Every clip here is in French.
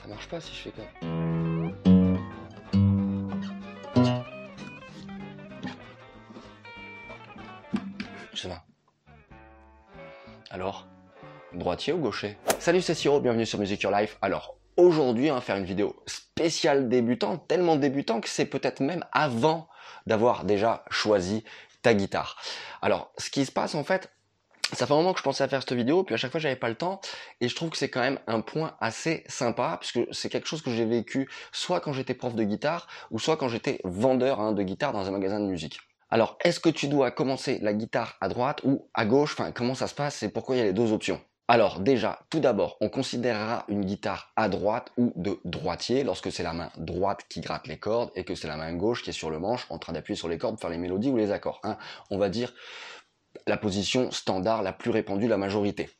Ça marche pas si je fais comme. Alors Droitier ou gaucher? Salut, c'est Siro, bienvenue sur Music Your Life. Alors, aujourd'hui, on va faire une vidéo spéciale débutant, tellement débutant que c'est peut-être même avant d'avoir déjà choisi ta guitare. Alors, ce qui se passe en fait, ça fait un moment que je pensais à faire cette vidéo, puis à chaque fois j'avais pas le temps, et je trouve que c'est quand même un point assez sympa, puisque c'est quelque chose que j'ai vécu soit quand j'étais prof de guitare, ou soit quand j'étais vendeur hein, de guitare dans un magasin de musique. Alors, est-ce que tu dois commencer la guitare à droite ou à gauche? Enfin, comment ça se passe et pourquoi il y a les deux options? Alors déjà, tout d'abord, on considérera une guitare à droite ou de droitier lorsque c'est la main droite qui gratte les cordes et que c'est la main gauche qui est sur le manche en train d'appuyer sur les cordes pour faire les mélodies ou les accords. Hein. On va dire la position standard la plus répandue, la majorité.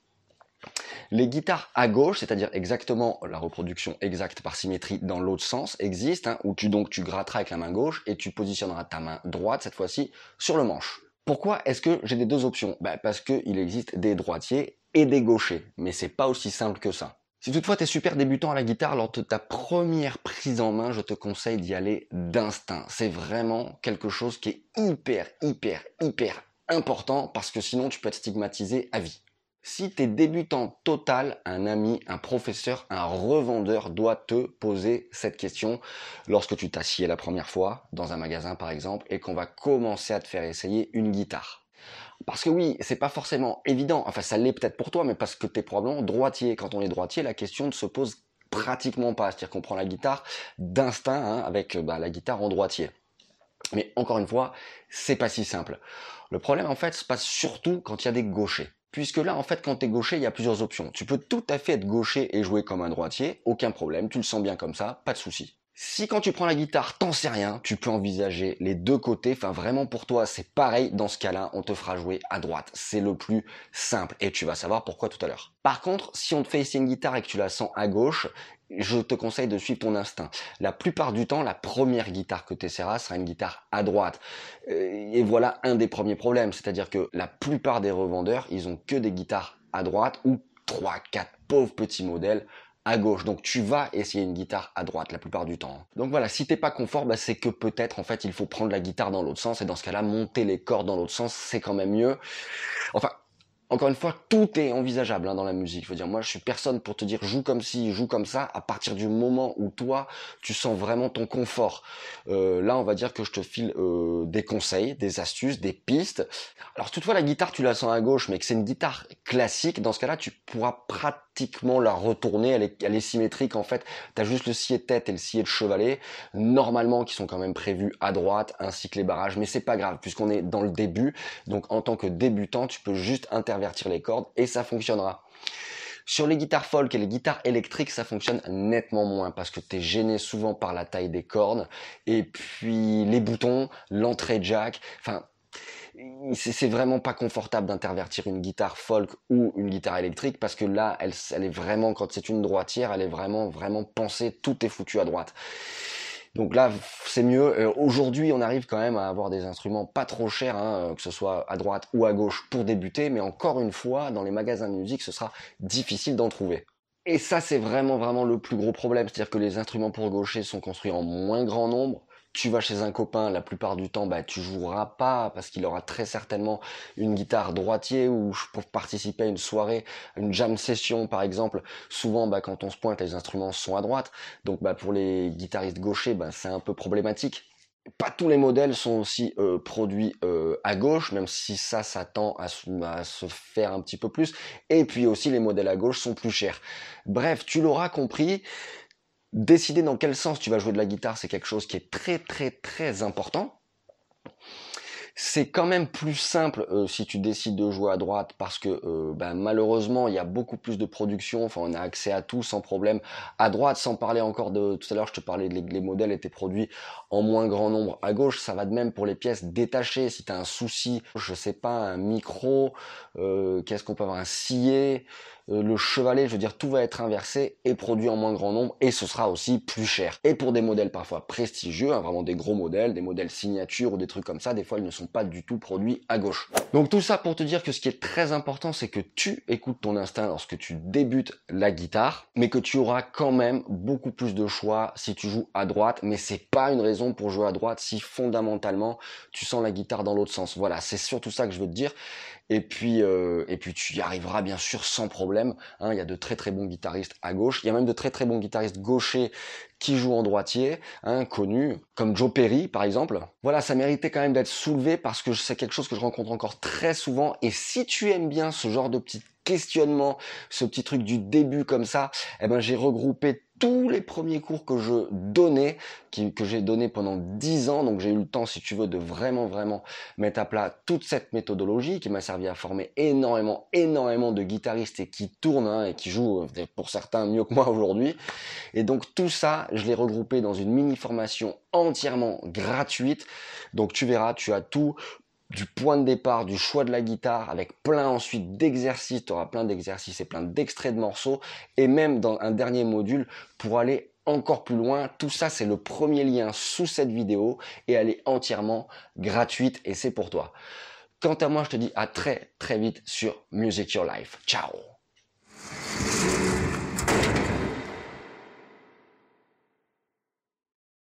Les guitares à gauche, c'est-à-dire exactement la reproduction exacte par symétrie dans l'autre sens, existent, hein, où tu donc tu gratteras avec la main gauche et tu positionneras ta main droite cette fois-ci sur le manche. Pourquoi est-ce que j'ai des deux options? Ben, Parce qu'il existe des droitiers et des gauchers, mais c'est pas aussi simple que ça. Si toutefois tu es super débutant à la guitare lors de ta première prise en main, je te conseille d'y aller d'instinct. C'est vraiment quelque chose qui est hyper, hyper, hyper important parce que sinon tu peux être stigmatisé à vie. Si tu es débutant total, un ami, un professeur, un revendeur doit te poser cette question lorsque tu t'assieds la première fois dans un magasin par exemple et qu'on va commencer à te faire essayer une guitare. Parce que oui, c'est pas forcément évident. Enfin, ça l'est peut-être pour toi, mais parce que tu es probablement droitier. Quand on est droitier, la question ne se pose pratiquement pas. C'est-à-dire qu'on prend la guitare d'instinct hein, avec bah, la guitare en droitier. Mais encore une fois, c'est pas si simple. Le problème, en fait, se passe surtout quand il y a des gauchers. Puisque là, en fait, quand tu es gaucher, il y a plusieurs options. Tu peux tout à fait être gaucher et jouer comme un droitier, aucun problème, tu le sens bien comme ça, pas de souci. Si quand tu prends la guitare, t'en sais rien, tu peux envisager les deux côtés. Enfin, vraiment pour toi, c'est pareil. Dans ce cas-là, on te fera jouer à droite. C'est le plus simple et tu vas savoir pourquoi tout à l'heure. Par contre, si on te fait essayer une guitare et que tu la sens à gauche, je te conseille de suivre ton instinct. La plupart du temps, la première guitare que tu essaieras sera une guitare à droite. Euh, et voilà un des premiers problèmes. C'est-à-dire que la plupart des revendeurs, ils ont que des guitares à droite ou trois, quatre pauvres petits modèles à gauche. Donc tu vas essayer une guitare à droite la plupart du temps. Donc voilà, si t'es pas confort, bah, c'est que peut-être en fait il faut prendre la guitare dans l'autre sens et dans ce cas-là monter les cordes dans l'autre sens, c'est quand même mieux. Enfin, encore une fois, tout est envisageable hein, dans la musique. Je veux dire, moi, je suis personne pour te dire joue comme ci, joue comme ça. À partir du moment où toi, tu sens vraiment ton confort, euh, là, on va dire que je te file euh, des conseils, des astuces, des pistes. Alors, toutefois, la guitare, tu la sens à gauche, mais que c'est une guitare classique. Dans ce cas-là, tu pourras la retourner. Elle est, elle est symétrique en fait. T'as juste le scié de tête et le scié de chevalet, normalement, qui sont quand même prévus à droite, ainsi que les barrages. Mais c'est pas grave, puisqu'on est dans le début. Donc, en tant que débutant, tu peux juste intervenir invertir les cordes et ça fonctionnera. Sur les guitares folk et les guitares électriques, ça fonctionne nettement moins parce que tu es gêné souvent par la taille des cordes et puis les boutons, l'entrée jack, enfin c'est vraiment pas confortable d'intervertir une guitare folk ou une guitare électrique parce que là elle, est vraiment quand c'est une droitière elle est vraiment vraiment pensée tout est foutu à droite donc là, c'est mieux. Euh, aujourd'hui, on arrive quand même à avoir des instruments pas trop chers, hein, que ce soit à droite ou à gauche pour débuter, mais encore une fois, dans les magasins de musique, ce sera difficile d'en trouver. Et ça, c'est vraiment, vraiment le plus gros problème. C'est-à-dire que les instruments pour gaucher sont construits en moins grand nombre, tu vas chez un copain, la plupart du temps, bah, tu joueras pas parce qu'il aura très certainement une guitare droitier ou pour participer à une soirée, une jam session par exemple. Souvent, bah, quand on se pointe, les instruments sont à droite. Donc, bah, pour les guitaristes gauchers, bah, c'est un peu problématique. Pas tous les modèles sont aussi euh, produits euh, à gauche, même si ça, ça tend à, à, se faire un petit peu plus. Et puis aussi, les modèles à gauche sont plus chers. Bref, tu l'auras compris, Décider dans quel sens tu vas jouer de la guitare, c'est quelque chose qui est très très très important. C'est quand même plus simple euh, si tu décides de jouer à droite parce que ben, malheureusement il y a beaucoup plus de production, enfin on a accès à tout sans problème. À droite, sans parler encore de tout à l'heure je te parlais les, les modèles étaient produits en moins grand nombre. À gauche, ça va de même pour les pièces détachées, si tu as un souci, je sais pas, un micro, euh, qu'est-ce qu'on peut avoir, un scié, euh, le chevalet, je veux dire, tout va être inversé et produit en moins grand nombre et ce sera aussi plus cher. Et pour des modèles parfois prestigieux, hein, vraiment des gros modèles, des modèles signature ou des trucs comme ça, des fois ils ne sont pas du tout produits à gauche. Donc tout ça pour te dire que ce qui est très important, c'est que tu écoutes ton instinct lorsque tu débutes la guitare, mais que tu auras quand même beaucoup plus de choix si tu joues à droite, mais c'est pas une raison pour jouer à droite si fondamentalement tu sens la guitare dans l'autre sens. Voilà, c'est surtout ça que je veux te dire. Et puis, euh, et puis tu y arriveras bien sûr sans problème. Hein. il y a de très très bons guitaristes à gauche. Il y a même de très très bons guitaristes gauchers qui jouent en droitier, hein, connus, comme Joe Perry par exemple. Voilà, ça méritait quand même d'être soulevé parce que c'est quelque chose que je rencontre encore très souvent. Et si tu aimes bien ce genre de petites questionnement, ce petit truc du début comme ça, eh ben j'ai regroupé tous les premiers cours que je donnais, que j'ai donné pendant 10 ans, donc j'ai eu le temps, si tu veux, de vraiment, vraiment mettre à plat toute cette méthodologie qui m'a servi à former énormément, énormément de guitaristes et qui tournent hein, et qui jouent, euh, pour certains, mieux que moi aujourd'hui. Et donc tout ça, je l'ai regroupé dans une mini formation entièrement gratuite. Donc tu verras, tu as tout du point de départ, du choix de la guitare, avec plein ensuite d'exercices, tu auras plein d'exercices et plein d'extraits de morceaux, et même dans un dernier module pour aller encore plus loin. Tout ça, c'est le premier lien sous cette vidéo et elle est entièrement gratuite et c'est pour toi. Quant à moi, je te dis à très très vite sur Music Your Life. Ciao